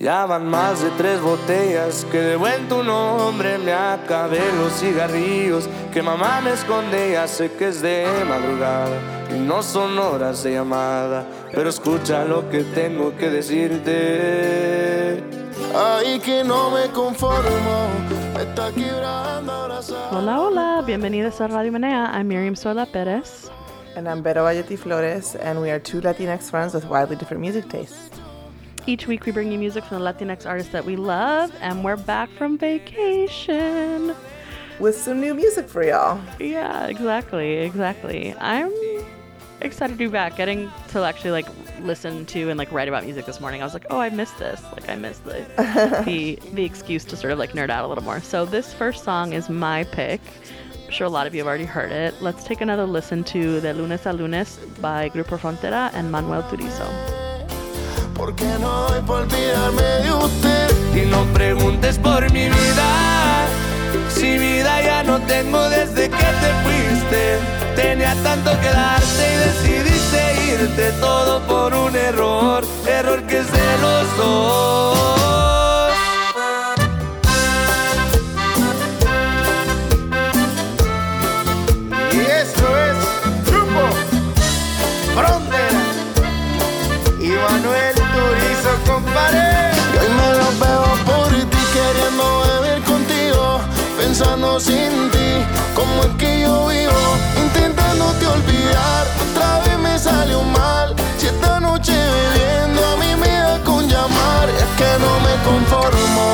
Ya van más de tres botellas que de buen tu nombre me acabé los cigarrillos que mamá me esconde. Ya sé que es de madrugada y no son horas de llamada, pero escucha lo que tengo que decirte. Ay, que no me conformo, me está quebrando abrazar. Hola, hola, bienvenidos a Radio Menea. I'm Miriam Sola Perez. And I'm Vero Ayeti Flores, and we are two Latinx friends with widely different music tastes. Each week we bring you music from the Latinx artists that we love, and we're back from vacation. With some new music for y'all. Yeah, exactly, exactly. I'm excited to be back. Getting to actually like listen to and like write about music this morning, I was like, oh, I missed this. Like I missed the the the excuse to sort of like nerd out a little more. So this first song is my pick. I'm sure a lot of you have already heard it. Let's take another listen to De Lunes a Lunes by Grupo Frontera and Manuel Turizo. Porque no doy por olvidarme de usted y no preguntes por mi vida. Si vida ya no tengo desde que te fuiste, tenía tanto que darte y decidiste irte todo por un error, error que es de los dos. Salió mal, si esta noche bebiendo a mí me da con llamar, es que no me conformo.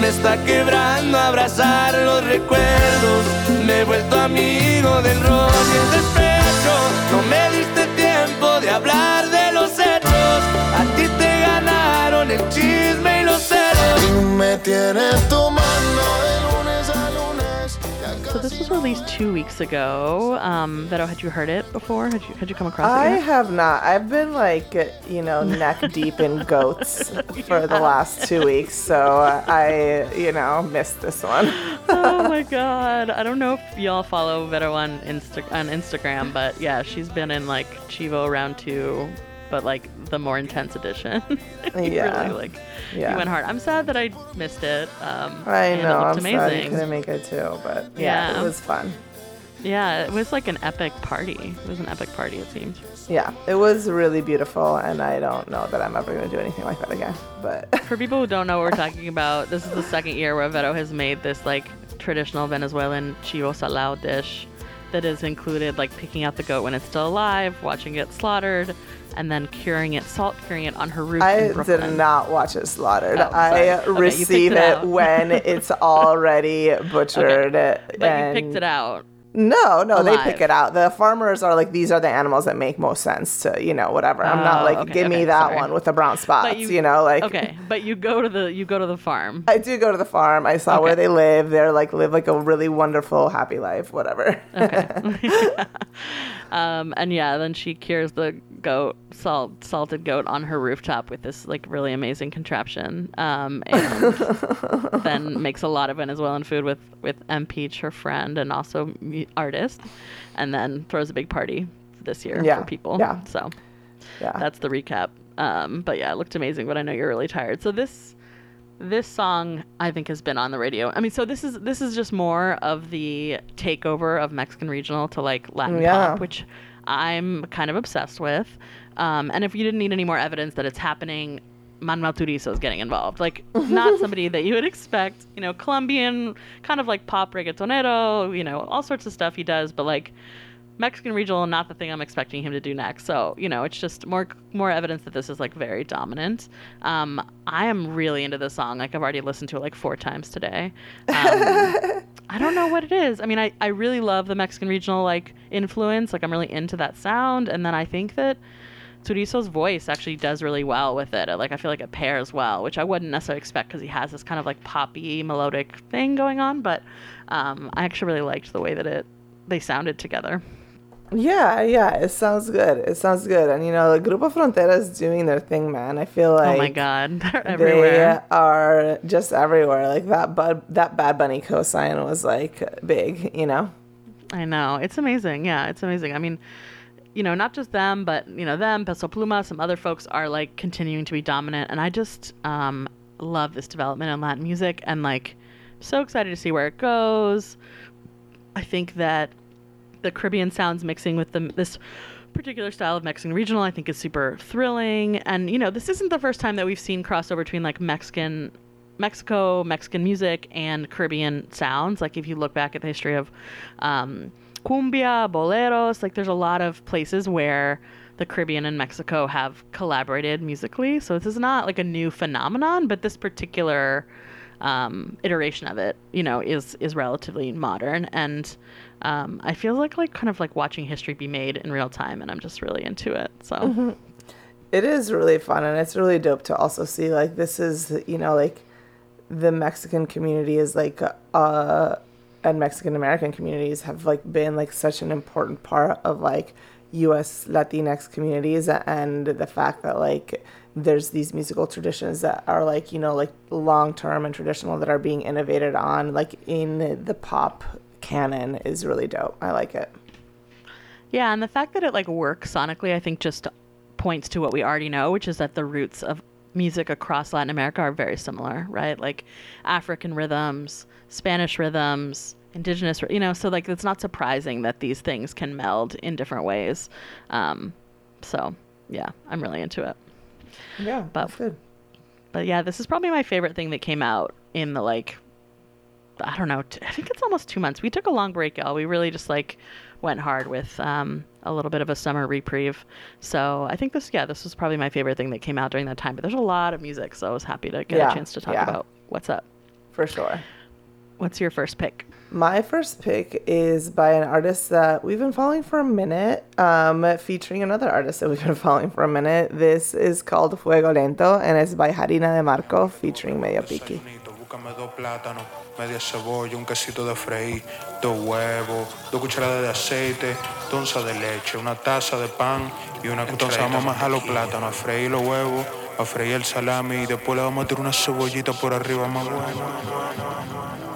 Me está quebrando abrazar los recuerdos, me he vuelto amigo del rol y el despecho. No me diste tiempo de hablar de los hechos, a ti te ganaron el chisme y los celos. Y me tienes tomando de So this was released two weeks ago. Um, had you heard it before? Had you had you come across I it? I have not. I've been like, you know, neck deep in goats for the last two weeks, so I, you know, missed this one. oh my god! I don't know if y'all follow Vero on Insta- on Instagram, but yeah, she's been in like Chivo round two, but like the more intense edition. Yeah. really like Yeah. he went hard. I'm sad that I missed it. Um, I know. It I'm looked sorry you couldn't make it too, but yeah, Yeah. it was fun. Yeah, it was like an epic party. It was an epic party. It seemed. Yeah, it was really beautiful, and I don't know that I'm ever going to do anything like that again. But For people who don't know what we're talking about, this is the second year where Vero has made this like traditional Venezuelan chivo salao dish that is included like picking out the goat when it's still alive, watching it slaughtered, and then curing it, salt curing it on her roof I did not watch it slaughtered. Oh. I Okay, receive it it, when it's already butchered. But and you picked it out. No, no, they pick it out. The farmers are like, these are the animals that make most sense to, you know, whatever. I'm not Oh, like, okay, give me that sorry. one with the brown spots, you- you, know, like. Okay, but you go to the you go to the farm. I do go to the farm. I saw where they live. They're like live like a really wonderful, happy life, whatever. Um, and yeah, then she cures the goat, salt, salted goat on her rooftop with this like really amazing contraption. Um, and then makes a lot of Venezuelan food with with M Peach, her friend and also artist, and then throws a big party this year Yeah, for people. yeah. So yeah. that's the recap. Um, but yeah, it looked amazing. But I know you're really tired. So this this song I think has been on the radio. I mean, so this is this is just more of the takeover of Mexican regional to like Latin Yeah. pop, which I'm kind of obsessed with. Um, and if you didn't need any more evidence that it's happening, Manuel Turizo is getting involved. Like not somebody that you would expect, you know, Colombian kind of like pop reggaetonero, you know, all sorts of stuff he does, but like Mexican regional, not the thing I'm expecting him to do next. So you know, it's just more more evidence that this is like very dominant. Um, I am really into this song. Like I've already listened to it like four times today. Um, I don't know what it is. I mean, I, I really love the Mexican regional like influence. Like I'm really into that sound, and then I think that Turizo's voice actually does really well with it. Like I feel like it pairs well, which I wouldn't necessarily expect because he has this kind of like poppy melodic thing going on. But um, I actually really liked the way that it they sounded together. Yeah, yeah, it sounds good. It sounds good. And you know, the Grupo Frontera is doing their thing, man. I feel like oh my god, they're they everywhere. are just everywhere. Like that bud that Bad Bunny cosign was like big, you know? I know. It's amazing. Yeah, it's amazing. I mean, you know, not just them, but you know, them, Peso Pluma, some other folks are like continuing to be dominant, and I just, um, love this development in Latin music and like so excited to see where it goes. I think that the Caribbean sounds mixing with the, this particular style of Mexican regional I think is super thrilling. And you know this isn't the first time that we've seen crossover between like Mexican Mexico Mexican music and Caribbean sounds. Like if you look back at the history of um, cumbia boleros like there's a lot of places where the Caribbean and Mexico have collaborated musically. So this is not like a new phenomenon but this particular um, iteration of it you know is is relatively modern and um, I feel like like kind of like watching history be made in real time, and I'm just really into it. So mm-hmm. it is really fun, and it's really dope to also see like this is you know like the Mexican community is like uh and Mexican American communities have like been like such an important part of like U.S. Latinx communities, and the fact that like there's these musical traditions that are like you know like long term and traditional that are being innovated on like in the pop canon is really dope. I like it. Yeah, and the fact that it like works sonically, I think just points to what we already know, which is that the roots of music across Latin America are very similar, right? Like African rhythms, Spanish rhythms, indigenous, you know, so like it's not surprising that these things can meld in different ways. Um, so yeah, I'm really into it. Yeah, but, that's good. But yeah, this is probably my favorite thing that came out in the like I don't know. T- I think it's almost two months. We took a long break, y'all. We really just like went hard with um, a little bit of a summer reprieve. So I think this, yeah, this was probably my favorite thing that came out during that time. But there's a lot of music, so I was happy to get yeah, a chance to talk yeah. about what's up. For sure. What's your first pick? My first pick is by an artist that we've been following for a minute, um, featuring another artist that we've been following for a minute. This is called Fuego Lento, and it's by Jarina de Marco, featuring Mediopicky. media cebolla, un quesito de freír, dos huevos, dos cucharadas de aceite, onzas de leche, una taza de pan y una Entonces vamos a majar los plátanos, a freír los huevos, a freír el salami y después le vamos a meter una cebollita por arriba más buena.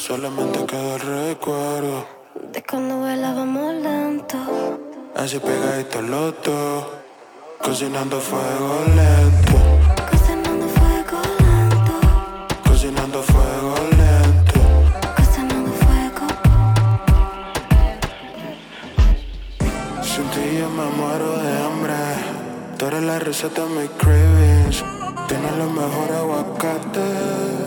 Solamente queda el recuerdo de cuando bailábamos lento. Así pegadito los dos, cocinando fuego lento. la receta de mis cravings. Tiene los mejores aguacate.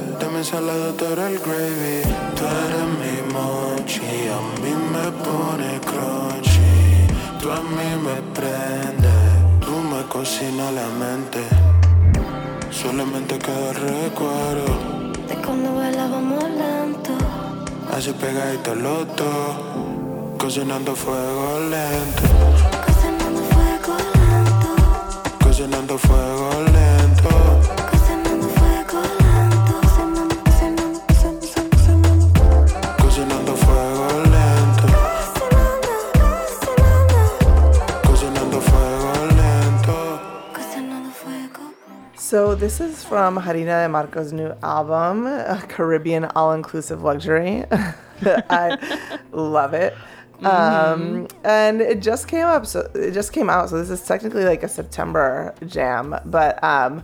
Ensalada, tú eres el gravy. Tú eres mi mochi, a mí me pone crunchy. Tú a mí me prende, tú me cocinas la mente. Solamente queda el recuerdo de cuando bailábamos lento. Así pegadito los dos, cocinando fuego lento cocinando fuego lento. So this is from Jarina de Marco's new album, Caribbean All-Inclusive Luxury. I love it. Mm-hmm. Um, and it just came up, so it just came out. So this is technically like a September jam, but um,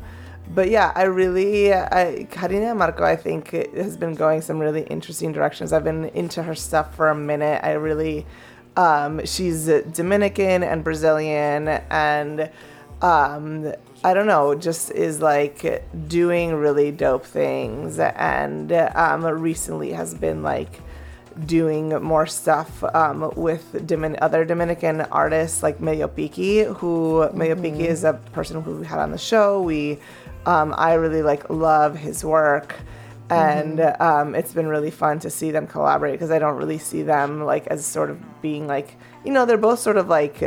but yeah, I really, I, Jarina Marco, I think has been going some really interesting directions. I've been into her stuff for a minute. I really, um, she's Dominican and Brazilian, and um, I don't know, just is like doing really dope things, and um, recently has been like doing more stuff um, with Domin- other Dominican artists like Mediopicky, who mm-hmm. Mediopicky is a person who we had on the show. We, um, I really like love his work, and mm-hmm. um, it's been really fun to see them collaborate because I don't really see them like as sort of being like you know they're both sort of like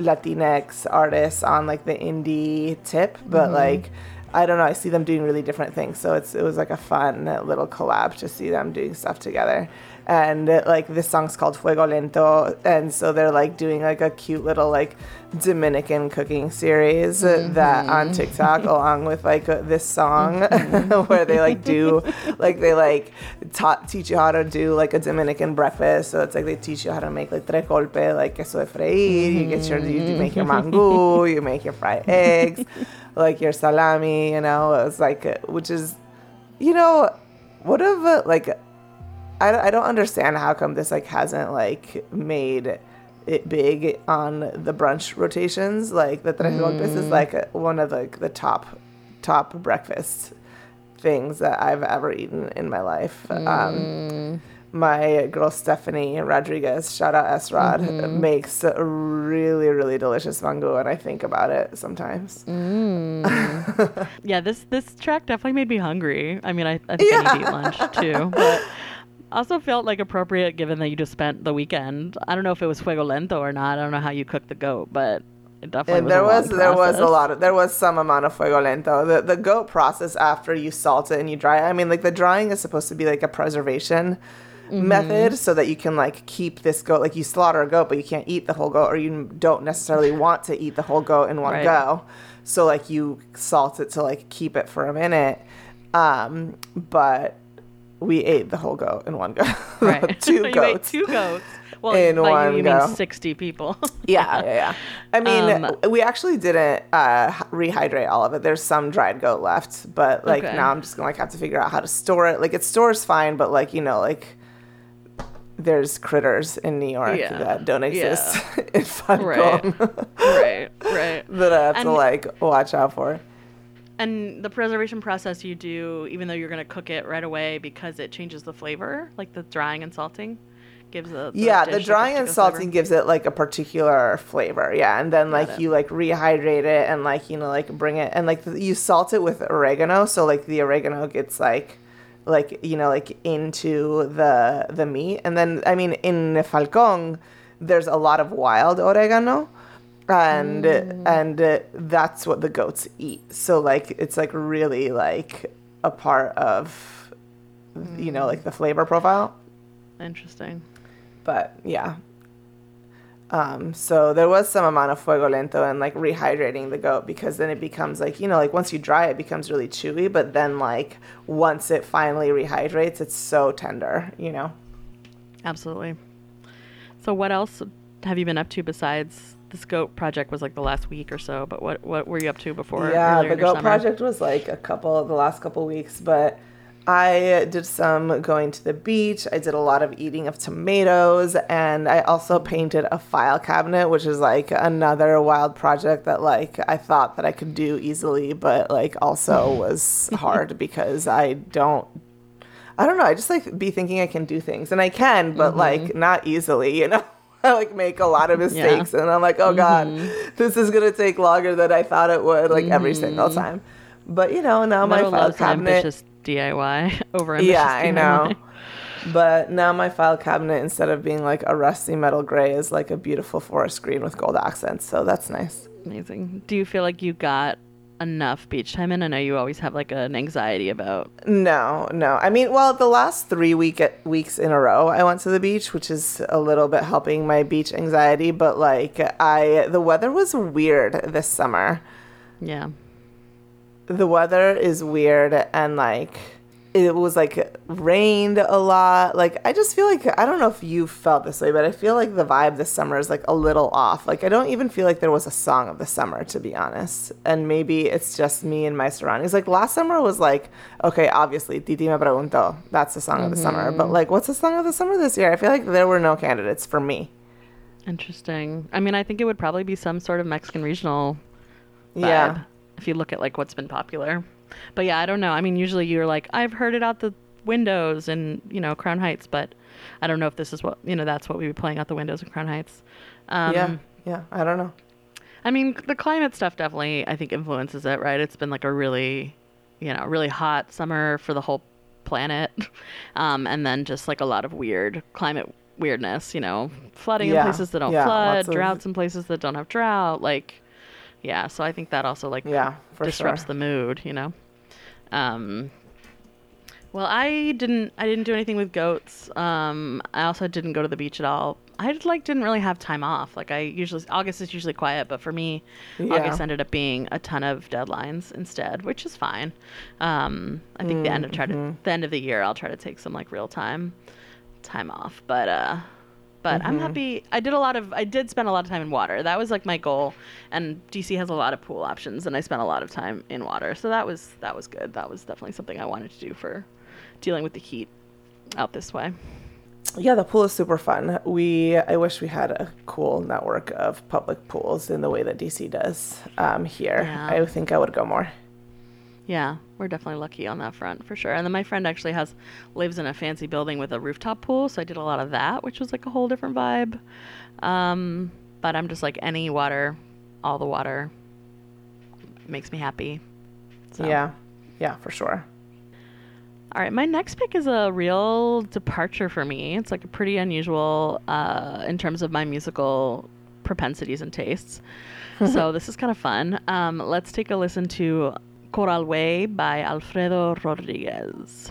Latinx artists on like the indie tip, but mm-hmm. like I don't know. I see them doing really different things, so it's it was like a fun little collab to see them doing stuff together. And like this song's called Fuego Lento, and so they're like doing like a cute little like Dominican cooking series uh, that on TikTok along with like uh, this song where they like do like they like teach you how to do like a Dominican breakfast. So it's like they teach you how to make like tres golpe, like queso de freír. You get your you do make your mangú, you make your fried eggs, like your salami. You know, it's like which is, you know, what of uh, like I, I don't understand how come this like hasn't like made it big on the brunch rotations. Like the tres golpes is mm. like one of like the top top breakfast things that I've ever eaten in my life. Um, mm. my girl Stephanie Rodriguez, shout out S Rod, mm-hmm. makes a really really delicious mangú, and I think about it sometimes. Mm. Yeah, this this track definitely made me hungry. I mean, I, I think I need to eat lunch too, but also felt like appropriate given that you just spent the weekend. I don't know if it was fuego lento or not. I don't know how you cook the goat, but it definitely And was there was there was a lot of there was some amount of fuego lento. The the goat process after you salt it and you dry it. I mean, like the drying is supposed to be like a preservation Mm-hmm. method so that you can like keep this goat like you slaughter a goat but you can't eat the whole goat or you don't necessarily want to eat the whole goat in one Right. go. So like you salt it to like keep it for a minute. Um, but we ate the whole goat in one go. Right. Two You ate goats. two goats. Well, in one you, you go. mean sixty people. Yeah, yeah, yeah. I mean, Um, we actually didn't uh, rehydrate all of it. There's some dried goat left, but like Okay. now I'm just gonna like have to figure out how to store it. Like it stores fine, but like you know, like there's critters in New York Yeah. that don't Yeah. exist in Falcon right. right. Right. that I have to like watch out for. And the preservation process you do, even though you're going to cook it right away because it changes the flavor, like the drying and salting, gives the, the yeah, the dish, like, a drying and salting flavor. gives it like a particular flavor. Yeah, and then like it. you like rehydrate it and like you know like bring it and like you salt it with oregano, so like the oregano gets like like you know like into the the meat. And then I mean in Falcon, there's a lot of wild oregano. And and uh, that's what the goats eat. So like it's like really like a part of you know like the flavor profile Interesting. but yeah. Um, so there was some amount of fuego lento and like rehydrating the goat because then it becomes like you know like once you dry it, it becomes really chewy, but then like once it finally rehydrates, it's so tender, you know. Absolutely. So, what else have you been up to besides this goat project? Was like the last week or so, but what what were you up to before? yeah, the goat project was like a couple the last couple weeks, but I did some going to the beach. I did a lot of eating of tomatoes, and I also painted a file cabinet, which is like another wild project that like I thought that I could do easily, but like also was hard because I don't. I don't know. I just like be thinking I can do things, and I can, but mm-hmm. like not easily, you know. I like make a lot of mistakes, and I'm like, oh god, mm-hmm. this is gonna take longer than I thought it would, like every single mm-hmm. time. But you know, now my file cabinet. ambitious DIY over ambitious Yeah, I DIY. know. But now my file cabinet, instead of being like a rusty metal gray, is like a beautiful forest green with gold accents. So that's nice. Amazing. Do you feel like you got enough beach time in? I know you always have like an anxiety about. No, no. I mean, well, the last three week weeks in a row, I went to the beach, which is a little bit helping my beach anxiety. But like, I the weather was weird this summer. Yeah. the weather is weird and like it was like rained a lot. Like i just feel like i don't know if you felt this way but i feel like the vibe this summer is like a little off. Like i don't even feel like there was a song of the summer to be honest. And maybe it's just me and my surroundings. Like last summer was like okay obviously titi me preguntó. That's the song of the summer. But mm-hmm. like what's the song of the summer this year? I feel like there were no candidates for me. Interesting. I mean, I think it would probably be some sort of Mexican regional vibe yeah if you look at like what's been popular. But yeah, I don't know. I mean, usually you're like, I've heard it out the windows and you know Crown Heights, but I don't know if this is what you know. That's what we would be playing out the windows in Crown Heights. Um, yeah yeah i don't know I mean, the climate stuff definitely, I think, influences it, right? It's been like a really, you know, really hot summer for the whole planet. Um, and then just like a lot of weird climate weirdness, you know, flooding Yeah, in places that don't yeah, flood, lots of- droughts in places that don't have drought. Like, yeah. So I think that also like Yeah, disrupts sure. the mood, you know? Um, Well, I didn't. I didn't do anything with goats. Um, I also didn't go to the beach at all. I like didn't really have time off. Like I usually August is usually quiet, but for me, Yeah. August ended up being a ton of deadlines instead, which is fine. Um, I think the end of try to the end of the year, I'll try to take some like real time time off. But uh, but I'm happy. I did a lot of. I did spend a lot of time in water. That was like my goal. And DC has a lot of pool options, and I spent a lot of time in water. So that was that was good. That was definitely something I wanted to do for dealing with the heat out this way. Yeah, the pool is super fun. We I wish we had a cool network of public pools in the way that DC does um, here. Yeah. I think I would go more. Yeah, we're definitely lucky on that front for sure. And then my friend actually has lives in a fancy building with a rooftop pool, so I did a lot of that, which was like a whole different vibe. Um, but I'm just like any water, all the water makes me happy. So. Yeah, yeah, for sure. All right, my next pick is a real departure for me. It's like a pretty unusual uh, in terms of my musical propensities and tastes. so this is kind of fun. Um, let's take a listen to Coral Way by Alfredo Rodriguez.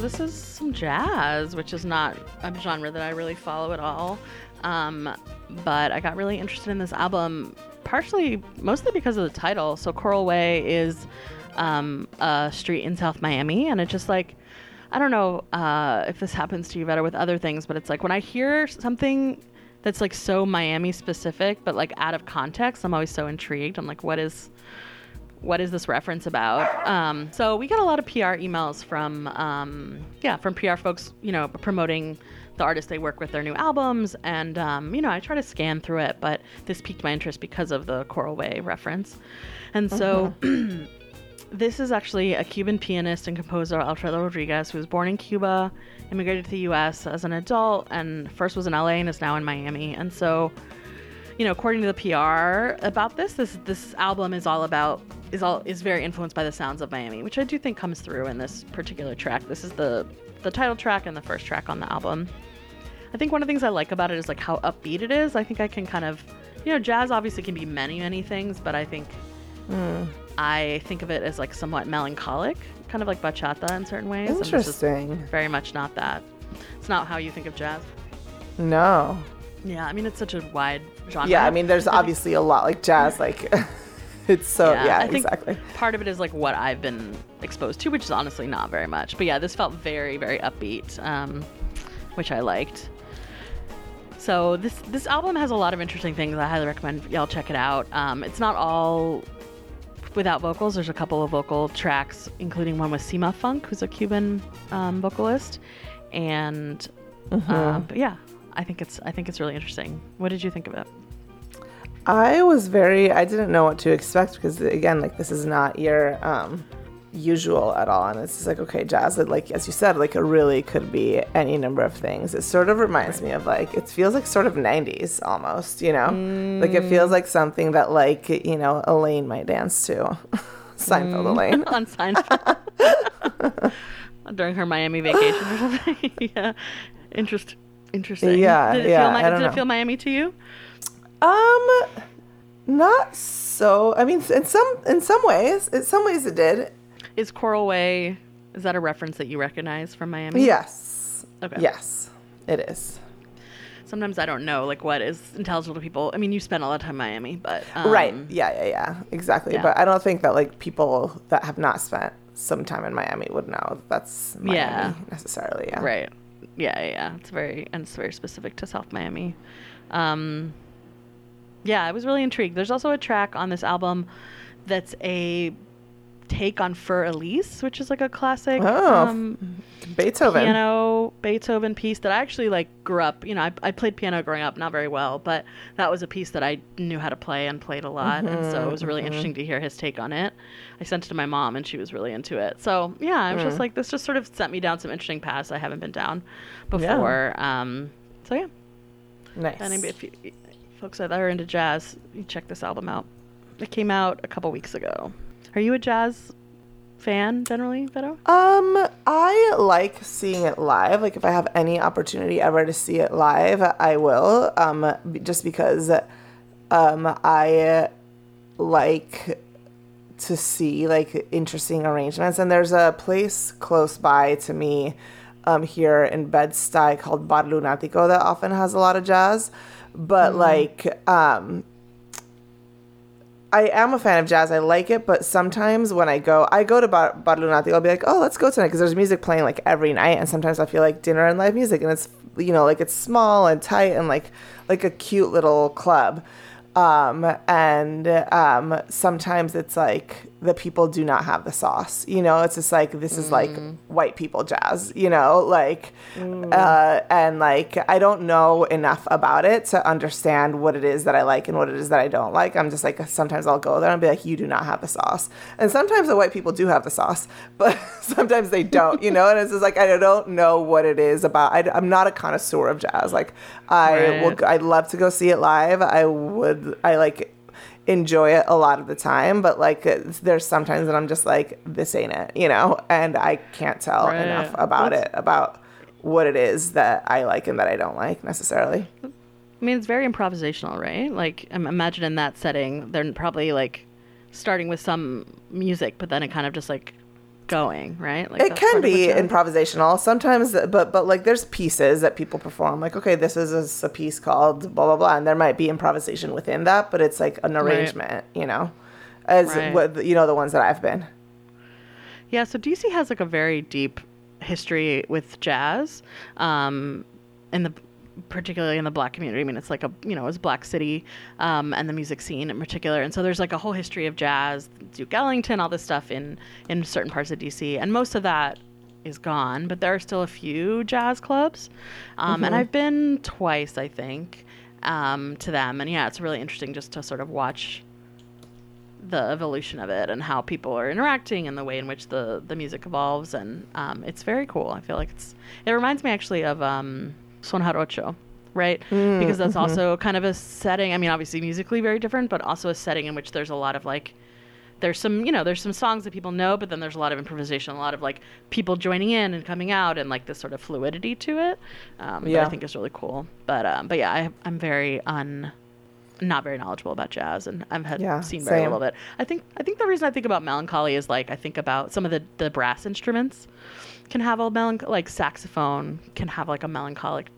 This is some jazz, which is not a genre that I really follow at all. Um, but I got really interested in this album, partially, mostly because of the title. So Coral Way is um, a street in South Miami, and it just like, I don't know uh, if this happens to you better with other things, but it's like when I hear something that's like so Miami specific, but like out of context, I'm always so intrigued. I'm like, what is what is this reference about? Um, so we get a lot of PR emails from, um, yeah, from PR folks, you know, promoting the artists they work with, their new albums, and um, you know, I try to scan through it, but this piqued my interest because of the Coral Way reference, and so. This is actually a Cuban pianist and composer, Alfredo Rodriguez, who was born in Cuba, immigrated to the U.S. as an adult, and first was in LA and is now in Miami. And so, you know, according to the PR about this, this this album is all about is all is very influenced by the sounds of Miami, which I do think comes through in this particular track. This is the the title track and the first track on the album. I think one of the things I like about it is like how upbeat it is. I think I can kind of, you know, jazz obviously can be many many things, but I think hmm. I think of it as like somewhat melancholic, kind of like bachata in certain ways. and this is Interesting. very much not that. It's not how you think of jazz. No. Yeah, I mean it's such a wide genre. Yeah, I mean, there's obviously a lot like jazz, like it's so yeah, I think exactly. Part of it is like what I've been exposed to, which is honestly not very much. But yeah, this felt very, very upbeat, um, which I liked. So this this album has a lot of interesting things. I highly recommend y'all check it out. Um, it's not all without vocals. There's a couple of vocal tracks, including one with Cimafunk, who's a Cuban um, vocalist, and uh, but yeah, I think it's I think it's really interesting. What did you think of it? I was very I didn't know what to expect because again, like this is not your um usual at all. And it's just like, okay, jazz, like as you said, like it really could be any number of things. It sort of reminds me of like it feels like sort of nineties almost, you know? Like it feels like something that like, you know, Elaine might dance to. Seinfeld Elaine. on Seinfeld. during her Miami vacation or something. yeah, interest, interesting. Yeah, did it yeah, Feel, I did it feel Miami to you? Um, not so. I mean, in some in some ways, in some ways it did. Is Coral Way? Is that a reference that you recognize from Miami? Yes. Okay. Yes, it is. Sometimes I don't know like what is intelligible to people. I mean, you spend a lot of time in Miami, but um, right. Yeah. Yeah. Yeah. Exactly. yeah. But I don't think that like people that have not spent some time in Miami would know that that's Miami Yeah. necessarily. Yeah. Right. Yeah, yeah, yeah. It's very and it's very specific to South Miami. Um, yeah, I was really intrigued. There's also a track on this album that's a take on Fur Elise, which is like a classic Oh, um, Beethoven. piano Beethoven piece that I actually like grew up. You know, I, I played piano growing up, not very well, but that was a piece that I knew how to play and played a lot, and so it was really interesting to hear his take on it. I sent it to my mom, and she was really into it. So yeah, I was just like, this just sort of sent me down some interesting paths I haven't been down before. Um, so yeah, Nice. and if you, folks that are into jazz, you check this album out. It came out a couple weeks ago. Are you a jazz fan generally, Vero? Um, I like seeing it live. Like if I have any opportunity ever to see it live, I will. Um, just because, um, I like to see like interesting arrangements. And there's a place close by to me, um, here in Bed-Stuy called Bar Lunatico that often has a lot of jazz. But like, um, I am a fan of jazz. I like it, but sometimes when I go, I go to Bar, Bar Lunati, I'll be like, oh, let's go tonight because there's music playing like every night, and sometimes I feel like dinner and live music, and it's you know like it's small and tight and like like a cute little club, um, and um, sometimes it's like the people do not have the sauce. You know, it's just like this is like white people jazz. You know, like uh, and like I don't know enough about it to understand what it is that I like and what it is that I don't like. I'm just like sometimes I'll go there and be like, you do not have the sauce, and sometimes the white people do have the sauce, but sometimes they don't. You know, and it's just like I don't know what it is about. I, am not a connoisseur of jazz. Like I Right. will. I'd love to go see it live. I would. I like enjoy it a lot of the time, but like uh, there's sometimes that I'm just like, this ain't it, you know, and I can't tell Right. enough about What's- it, about what it is that I like and that I don't like necessarily. I mean, it's very improvisational, right? Like, imagine in that setting, they're probably like starting with some music, but then it kind of just like going, right? Like It can be improvisational sometimes, but but like there's pieces that people perform. Like okay, this is a, a piece called blah blah blah, and there might be improvisation within that, but it's like an arrangement, you know, as Right. what you know the ones that I've been. Yeah, so DC has like a very deep history with jazz, um, in the particularly in the black community. I mean, it's like a you know it's Black City, um, and the music scene in particular. And so there's like a whole history of jazz, Duke Ellington, all this stuff in in certain parts of DC, and most of that is gone. But there are still a few jazz clubs, um, and I've been twice, I think, um, to them. And yeah, it's really interesting just to sort of watch the evolution of it and how people are interacting and the way in which the the music evolves and um, it's very cool i feel like it's it reminds me actually of um son jarocho right because that's also kind of a setting i mean obviously musically very different but also a setting in which there's a lot of like there's some you know there's some songs that people know but then there's a lot of improvisation a lot of like people joining in and coming out and like this sort of fluidity to it um, that Yeah. i think is really cool. But um, but yeah I, i'm very un not very knowledgeable about jazz and i've had Yeah, seen very same. little bit i think i think the reason i think about melancholy is like i think about some of the the brass instruments can have a melanch like saxophone can have like a melancholic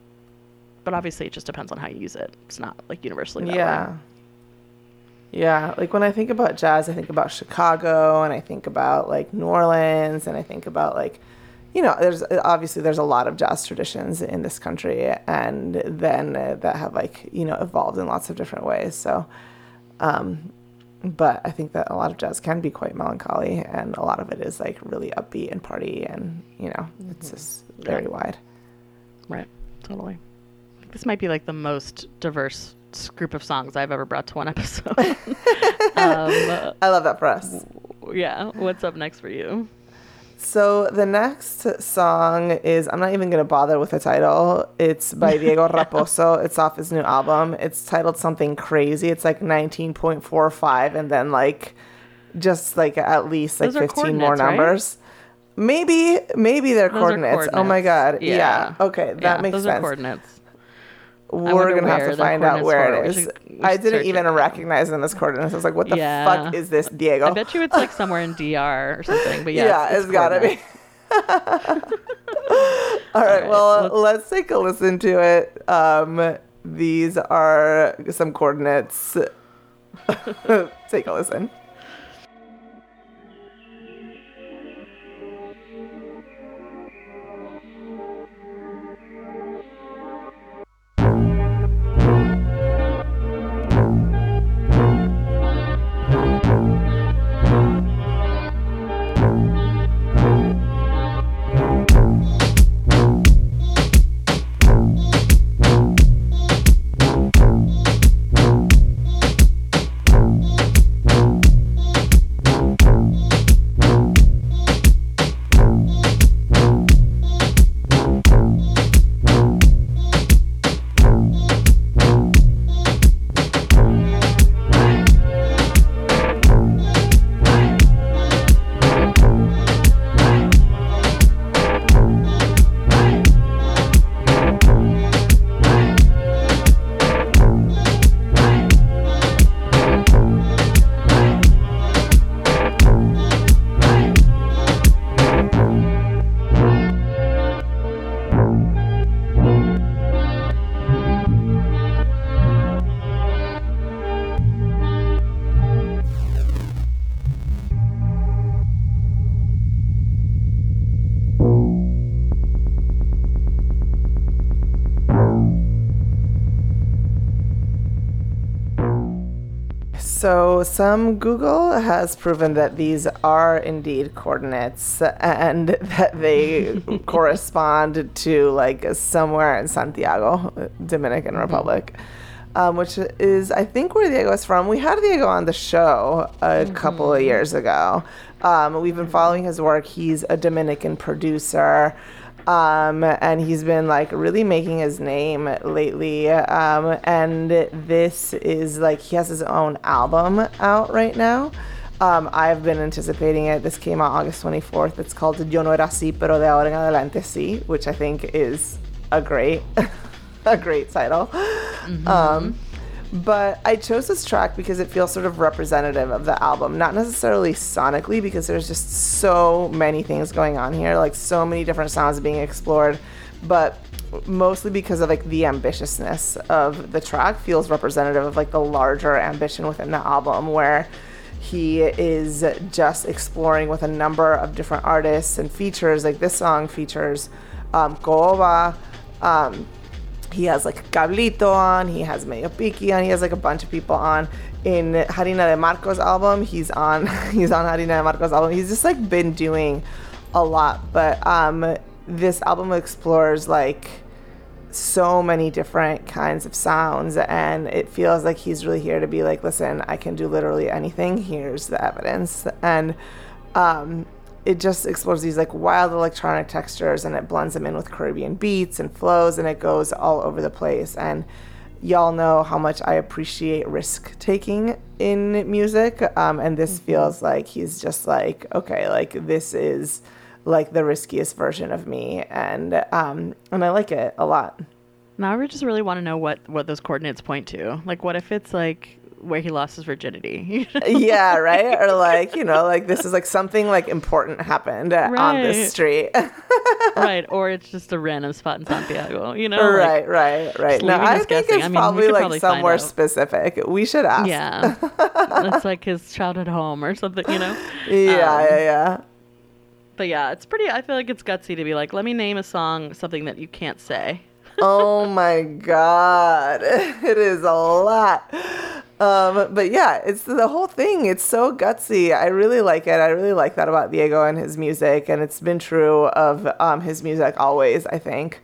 but obviously it just depends on how you use it it's not like universally that way. Yeah. Yeah, like when I think about jazz, I think about Chicago and I think about like New Orleans and I think about like you know, there's obviously there's a lot of jazz traditions in this country and then uh, that have like, you know, evolved in lots of different ways. So um but I think that a lot of jazz can be quite melancholy and a lot of it is like really upbeat and party and, you know, it's just very wide. Right. Totally. This might be like the most diverse group of songs I've ever brought to one episode. um, I love that for us. yeah. What's up next for you? So the next song is I'm not even gonna bother with the title. It's by Diego Raposo. It's off his new album. It's titled something crazy. It's like 19.45 and then like just like at least like Those 15 more coordinates, right? numbers. Maybe, maybe they're Those are coordinates. Oh my god. coordinates. Yeah. Okay, that Yeah, makes those sense. are coordinates. We're gonna have to find out where it is. should- I didn't even it. recognize them as coordinates. I was like, what the Yeah. fuck is this, Diego? I bet you it's like somewhere in DR or something. But yeah, yeah, it's, it's gotta be. All right, right, well, let's- let's take a listen to it. Um, these are some coordinates. take a listen. So, some Google has proven that these are indeed coordinates and that they correspond to like somewhere in Santiago, Dominican Republic, um, which is, I think, where Diego is from. We had Diego on the show a couple of years ago. Um, we've been following his work. He's a Dominican producer um, and he's been like really making his name lately. Um, and this is like he has his own album out right now. Um, I've been anticipating it. This came out August 24th. It's called Yo no era así, pero de ahora en adelante sí, which I think is a great, a great title. Um, but I chose this track because it feels sort of representative of the album, not necessarily sonically, because there's just so many things going on here, like so many different sounds being explored, but mostly because of like the ambitiousness of the track feels representative of like the larger ambition within the album, where he is just exploring with a number of different artists and features. Like this song features um. Um, he has like Cablito on, he has Mediopicky on, he has like a bunch of people on. In Jarina de Marcos album, he's on he's on Jarina de Marcos album. He's just like been doing a lot. But um this album explores like so many different kinds of sounds and it feels like he's really here to be like, listen, I can do literally anything. Here's the evidence. And um it just explores these like wild electronic textures and it blends them in with Caribbean beats and flows and it goes all over the place. And y'all know how much I appreciate risk taking in music. Um, and this feels like he's just like, okay, like this is like the riskiest version of me. And um, and I like it a lot. Now we just really want to know what what those coordinates point to. Like, what if it's like where he lost his virginity? yeah, right? Or like, you know, like this is like something like important happened uh, on Right. this street. right? Or it's just a random spot in Santiago. You know? Like, right, right, right. No, I think guessing. it's I mean, probably like probably somewhere specific. We should ask. Yeah. it's like his childhood home or something. You know? yeah, Um, yeah, yeah. But yeah, it's pretty. I feel like it's gutsy to be like, let me name a song something that you can't say. Oh my god, it is a lot. Um, but yeah, it's the whole thing. It's so gutsy. I really like it. I really like that about Diego and his music, and it's been true of um, his music always. I think.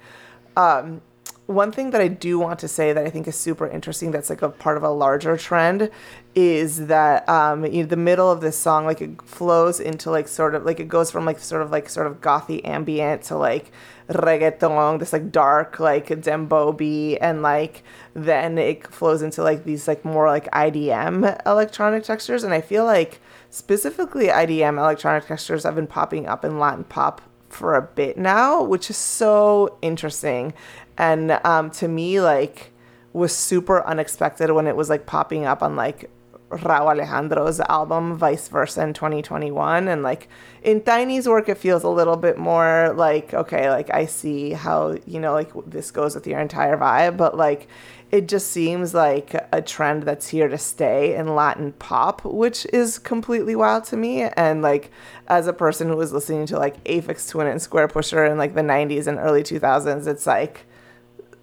Um, one thing that I do want to say that I think is super interesting that's like a part of a larger trend is that um, you know, the middle of this song like it flows into like sort of like it goes from like sort of like sort of gothy ambient to like reggaeton, this like dark like dembow beat, and like then it flows into like these like more like IDM electronic textures, and I feel like specifically IDM electronic textures have been popping up in Latin pop for a bit now, which is so interesting, and um, to me like was super unexpected when it was like popping up on like Rauw Alejandro's album Vice Versa in 2021 and like in Tainy's work it feels a little bit more like okay like I see how you know like this goes with your entire vibe but like it just seems like a trend that's here to stay in Latin pop which is completely wild to me. And like as a person who was listening to like Aphex Twin and Squarepusher in like the 90s and early 2000s it's like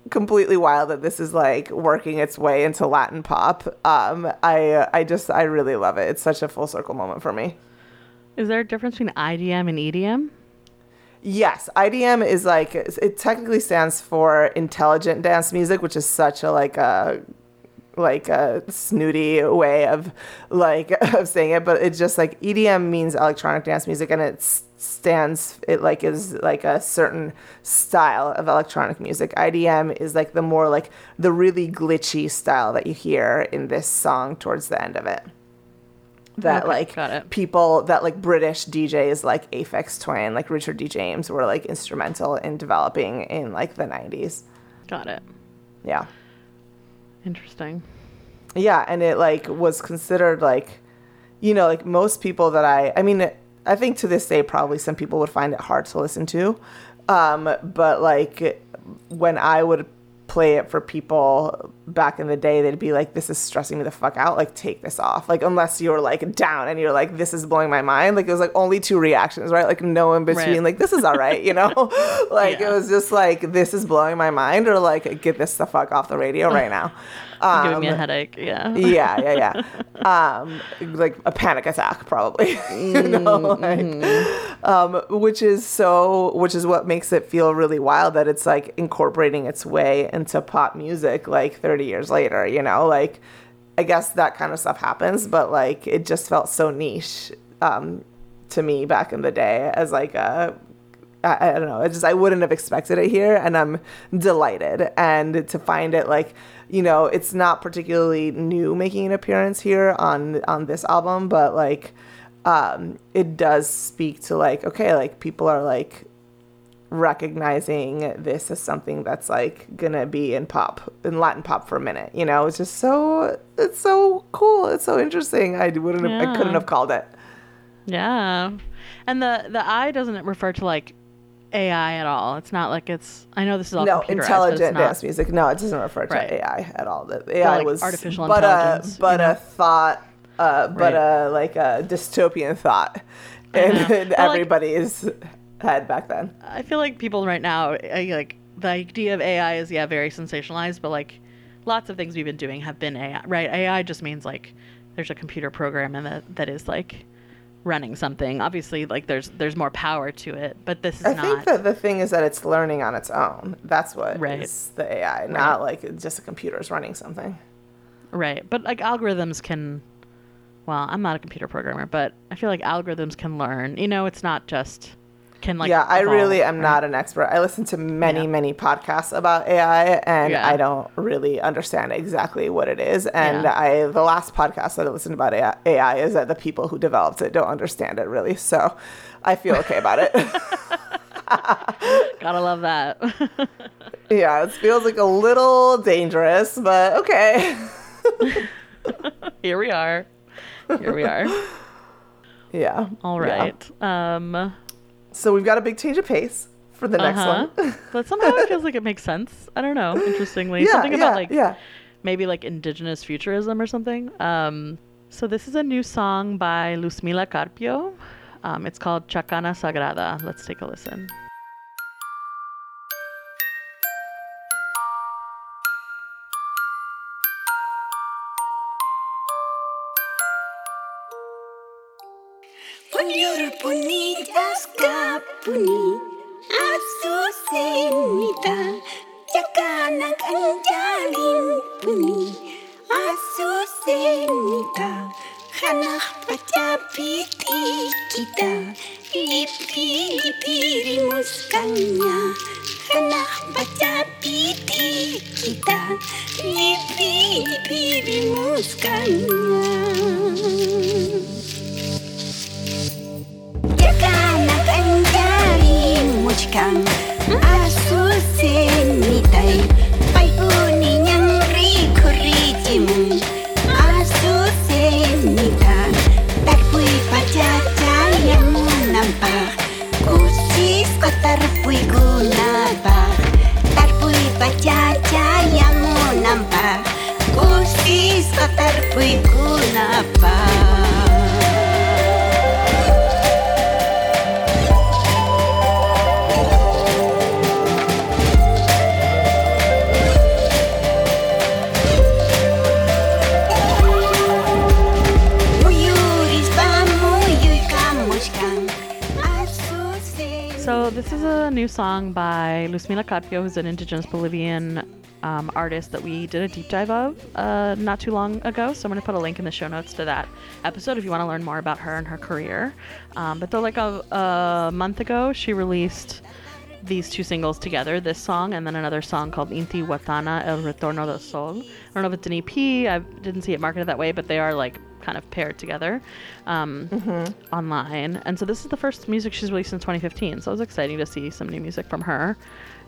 completely wild that this is like working its way into Latin pop. Um, I I just I really love it. It's such a full circle moment for me. Is there a difference between IDM and EDM? Yes, IDM is like it technically stands for intelligent dance music, which is such a like a like a snooty way of like of saying it, but it's just like EDM means electronic dance music, and it stands it like is like a certain style of electronic music. IDM is like the more like the really glitchy style that you hear in this song towards the end of it. That Okay, like people that like British DJs like Aphex Twin, like Richard D. James were like instrumental in developing in like the nineties. Got it. Yeah. Interesting. Yeah, and it like was considered like, you know, like most people that I, I mean, I think to this day probably some people would find it hard to listen to, um, but like when I would play it for people back in the day, they'd be like, "This is stressing me the fuck out. Like, take this off." Like, unless you're like down and you're like, "This is blowing my mind." Like, it was like only two reactions, right? Like, no in between. Right. Like, this is all right, you know. like, Yeah. it was just like, "This is blowing my mind," or like, "Get this the fuck off the radio right now." Giving me a Um, headache. Yeah. yeah, yeah, yeah. Um, like a panic attack, probably. you know, like, um, which is so, which is what makes it feel really wild that it's like incorporating its way into pop music like 30 years later. You know, like I guess that kind of stuff happens, but like it just felt so niche um, to me back in the day as like a I, I don't know. I just I wouldn't have expected it here, and I'm delighted. And to find it like, you know, it's not particularly new making an appearance here on on this album, but like, um, it does speak to like, okay, like people are like recognizing this as something that's like gonna be in pop in Latin pop for a minute. You know, it's just so it's so cool. It's so interesting. I wouldn't have, I couldn't have called it. Yeah. And the the I doesn't refer to like AI at all. It's not like it's I know this is all no computerized, but it's intelligent dance music. No, it doesn't refer to Right. AI at all. The AI like was artificial but a intelligence, but you know? a thought, uh, but a like a dystopian thought in But, like- everybody's head back then. I feel like people right now, like the idea of AI is yeah very sensationalized, but like lots of things we've been doing have been AI. Right? AI just means like there's a computer program and that that is like running something. Obviously, like there's there's more power to it, but this is I not. think that the thing is that it's learning on its own. That's what is Right. the AI, not like just a computer is running something. Right. But like algorithms can well, I'm not a computer programmer, but I feel like algorithms can learn. You know, it's not just can like yeah, I really am right? not an expert. I listen to many, Yeah. many podcasts about AI, and Yeah. I don't really understand exactly what it is. And Yeah. I, the last podcast that I listened about AI, AI is that the people who developed it don't understand it really. So I feel okay about it. Gotta love that. yeah, it feels like a little dangerous, but okay. Here we are. Here we are. yeah. All right. yeah. Um So we've got a big change of pace for the next uh-huh. one. but somehow it feels like it makes sense. I don't know. Interestingly, yeah, something yeah, about like yeah. maybe like indigenous futurism or something. Um, so this is a new song by Luzmila Carpio. Um, it's called Chacana Sagrada. Let's take a listen. kapuni asusenita cakanang anjalin puni asusenita hanah pacapiti kita lipi lipi rimuskannya baca pacapiti kita lipi lipi rimuskannya muchkan Asusenitay new song by Luzmila Carpio, who's an indigenous Bolivian um, artist that we did a deep dive of uh, not too long ago. So I'm going to put a link in the show notes to that episode if you want to learn more about her and her career. Um, but though, like a, a month ago, she released these two singles together, this song and then another song called Inti Watana El Retorno del Sol. I don't know if it's an EP. I didn't see it marketed that way, but they are like kind of paired together um, online. And so this is the first music she's released since 2015. So it was exciting to see some new music from her.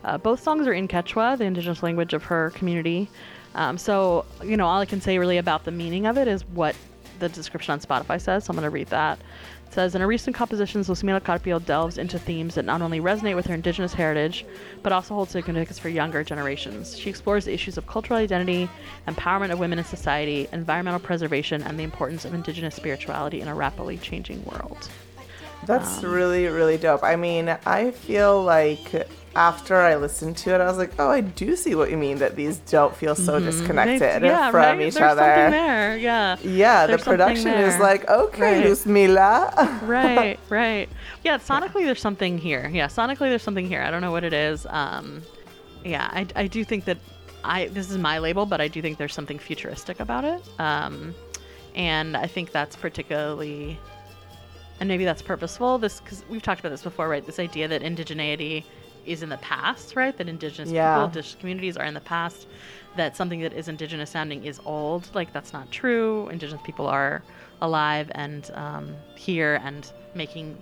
Uh, both songs are in Quechua, the indigenous language of her community. Um, so, you know, all I can say really about the meaning of it is what the description on Spotify says. So I'm going to read that. Says In her recent compositions, Luzmila Carpio delves into themes that not only resonate with her indigenous heritage, but also hold significance for younger generations. She explores the issues of cultural identity, empowerment of women in society, environmental preservation, and the importance of indigenous spirituality in a rapidly changing world. That's really, really dope. I mean, I feel like after I listened to it, I was like, oh, I do see what you mean that these don't feel so disconnected They- yeah, from right? each There's other. something there. Yeah. Yeah, the There's something production is like, okay, Right. Luzmila. right, right. Yeah, sonically there's something here. Yeah, sonically there's something here. I don't know what it is. Um, yeah, I, I do think that I this is my label, but I do think there's something futuristic about it. Um, and I think that's particularly, and maybe that's purposeful. This because we've talked about this before, right? This idea that indigeneity is in the past, right? That indigenous Yeah. people, indigenous communities are in the past. That something that is indigenous sounding is old. Like that's not true. Indigenous people are alive and um, here and making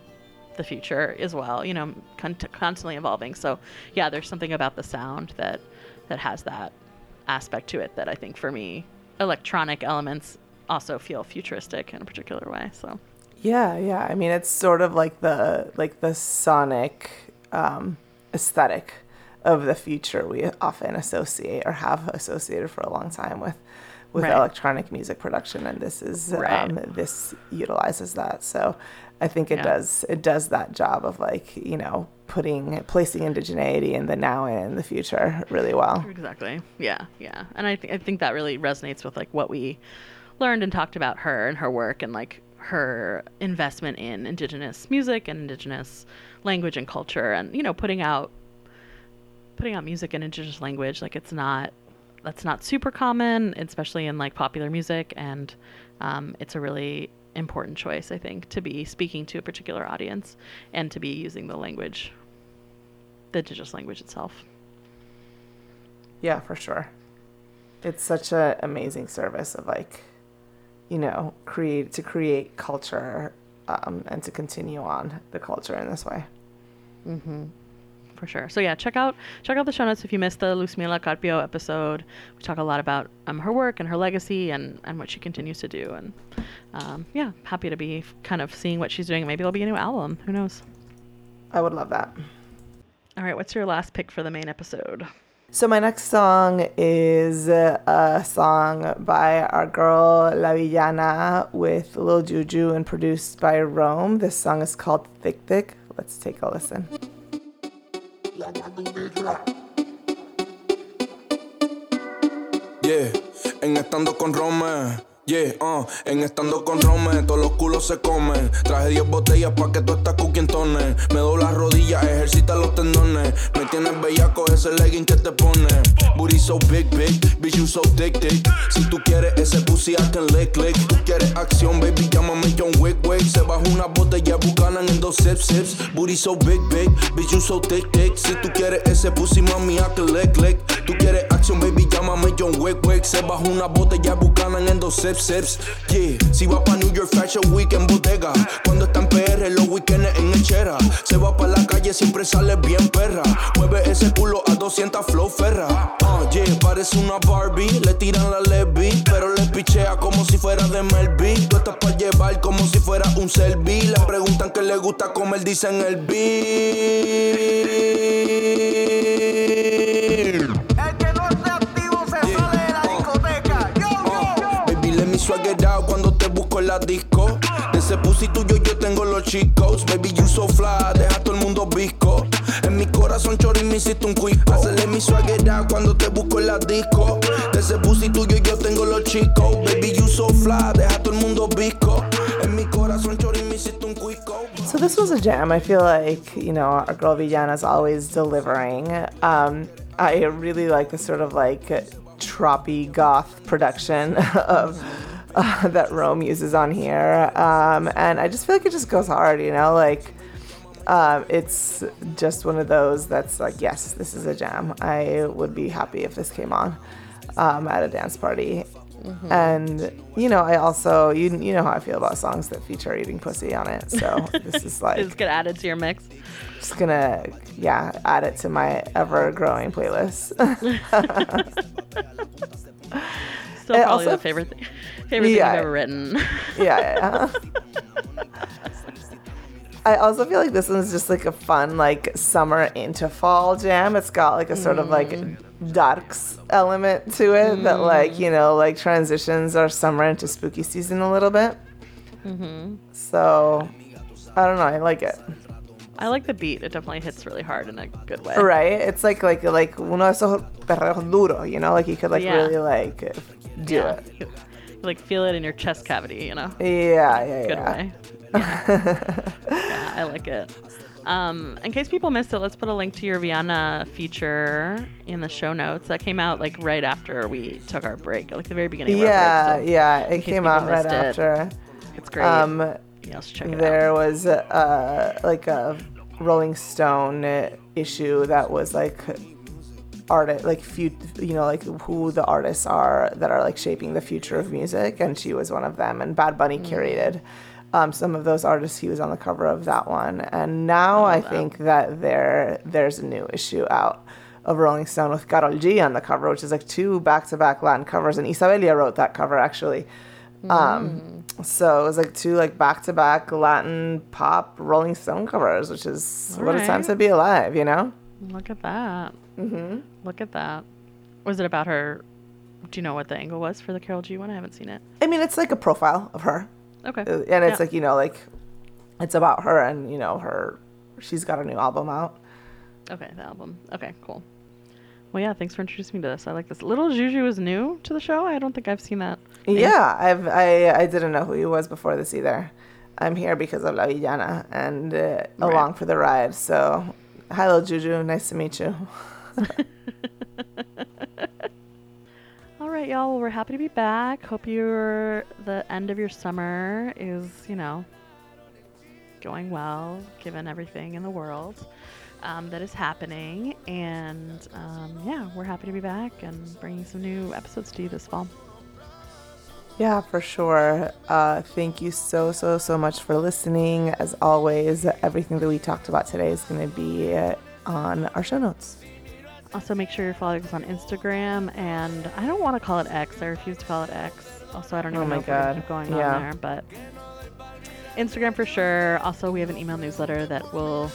the future as well. You know, con- constantly evolving. So yeah, there's something about the sound that that has that aspect to it that I think for me, electronic elements also feel futuristic in a particular way. So Yeah, yeah. I mean, it's sort of like the like the sonic um, aesthetic of the future we often associate or have associated for a long time with with Right. electronic music production, and this is Right. um, this utilizes that. So I think it Yeah. does it does that job of like you know putting placing indigeneity in the now and in the future really well. Exactly. Yeah, yeah. And I think I think that really resonates with like what we learned and talked about her and her work and like her investment in indigenous music and indigenous language and culture and you know putting out putting out music in indigenous language like it's not that's not super common especially in like popular music and um, it's a really important choice i think to be speaking to a particular audience and to be using the language the indigenous language itself Yeah, for sure. It's such an amazing service of like, you know, create to create culture um, and to continue on the culture in this way. Mm-hmm. for sure. So yeah, check out check out the show notes if you missed the Luzmila Carpio episode. We talk a lot about um, her work and her legacy and and what she continues to do. And um, yeah, happy to be kind of seeing what she's doing. Maybe there'll be a new album. Who knows? I would love that. All right, what's your last pick for the main episode? So my next song is a song by our girl La Villana with Lil Joujou and produced by Rome. This song is called Thick Thick. Let's take a listen. Yeah, en estando con Rome, Yeah, uh, en estando con Rome, todos los culos se comen. Traje 10 botellas pa' que tú estás cookientones. Me doy las rodillas, ejercita los tendones. Me tienes bellaco ese legging que te pone. Booty so big, big, bitch you so thick, thick. Si tú quieres ese pussy, I can lick, lick. Tú quieres acción, baby, llámame John Wick, Wick. Se baja una botella, bucanan en dos sips, sips. Booty so big, big, bitch you so thick, thick. Si tú quieres ese pussy, mami, I can lick, lick. Tú quieres acción, baby, llámame John Wick, Wick. Se baja una botella, bucanan en dos sips, Yeah, si va pa' New York Fashion Week en bodega. Cuando está en PR, los weekends en Echera. Se va pa' la calle, siempre sale bien perra. Mueve ese culo a 200 flow ferra. Uh, yeah, parece una Barbie. Le tiran la lesbi, pero le pichea como si fuera de Melby. Tú estás pa' llevar como si fuera un selfie. Le preguntan qué le gusta comer, dicen el beat. Yo. Baby, let me swag it out cuando te busco en la disco. De ese pussy tuyo yo tengo los chicos. Baby, you so fly, deja todo el mundo visco. En mi corazón chori me hiciste un cuico. Let me swag it out cuando te busco en la disco. De ese pussy tuyo yo tengo los chicos. Baby, you so fly, deja todo el mundo visco. En mi corazón chori me hiciste un cuico. So this was a jam. I feel like you know our girl Villana's always delivering. Um, I really like the sort of like troppy goth production of uh, that Rome uses on here, um, and I just feel like it just goes hard. You know, like um, it's just one of those that's like, yes, this is a jam. I would be happy if this came on um, at a dance party. Mm-hmm. And you know, I also you you know how I feel about songs that feature eating pussy on it. So this is like Just gonna add it to your mix. just gonna yeah add it to my ever growing playlist. Still probably also- the favorite thing, favorite thing Yeah. you've ever written. yeah, yeah. I also feel like this one's just like a fun like summer into fall jam. It's got like a sort of like mm. Darks element to it that mm-hmm. like you know like transitions our summer into spooky season a little bit. Mm-hmm. So I don't know. I like it. I like the beat. It definitely hits really hard in a good way. Right? It's like like like uno de esos duro, you know, like you could like Yeah. really like uh, do Yeah. it. You, you, like feel it in your chest cavity, you know. Yeah, yeah, Good yeah. way. Yeah. yeah, I like it. Um, in case people missed it, let's put a link to your Villana feature in the show notes. That came out like right after we took our break, like the very beginning. Of Yeah, our break, so yeah. It came out right it, after. It's great. Um, yeah, let's check it there out. was uh, like a Rolling Stone issue that was like art like few you know like who the artists are that are like shaping the future of music and she was one of them and Bad Bunny curated um, some of those artists he was on the cover of that one and now I think that there there's a new issue out of Rolling Stone with Karol G on the cover which is like two back-to-back Latin covers and Isabelia wrote that cover actually um, so it was like two like back to back Latin pop Rolling Stone covers, which is what a time to be alive, you know? Look at that. Mm-hmm. Look at that. Was it about her? Do you know what the angle was for the Karol G one? I haven't seen it. I mean, it's like a profile of her, Okay. Uh, and it's Yeah. like you know, like it's about her and you know her. She's got a new album out. Okay, the album. Okay, cool. Well, yeah, thanks for introducing me to this. I like this. Little Joujou is new to the show. I don't think I've seen that. name. Yeah, I've I I didn't know who he was before this either. I'm here because of La Villana and uh, along for the ride. So, hi, little Joujou. Nice to meet you. All right, y'all. Well, we're happy to be back. Hope your the end of your summer is, you know, going well, given everything in the world um, that is happening. And um, yeah, we're happy to be back and bringing some new episodes to you this fall. Yeah, for sure. Uh, thank you so, so, so much for listening. As always, everything that we talked about today is going to be on our show notes. Also, make sure you're following us on Instagram, and I don't want to call it X. I refuse to call it X. Also, I don't Oh even my know if we're gonna God. keep going Yeah. on there, but Instagram for sure. Also, we have an email newsletter that will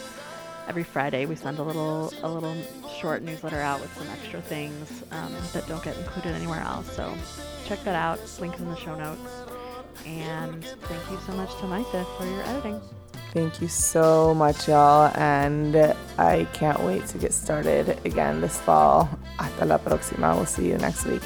every Friday we send a little a little short newsletter out with some extra things um, that don't get included anywhere else. So check that out. Link in the show notes. And thank you so much to Micah for your editing. Thank you so much, y'all. And I can't wait to get started again this fall. Hasta la próxima. We'll see you next week.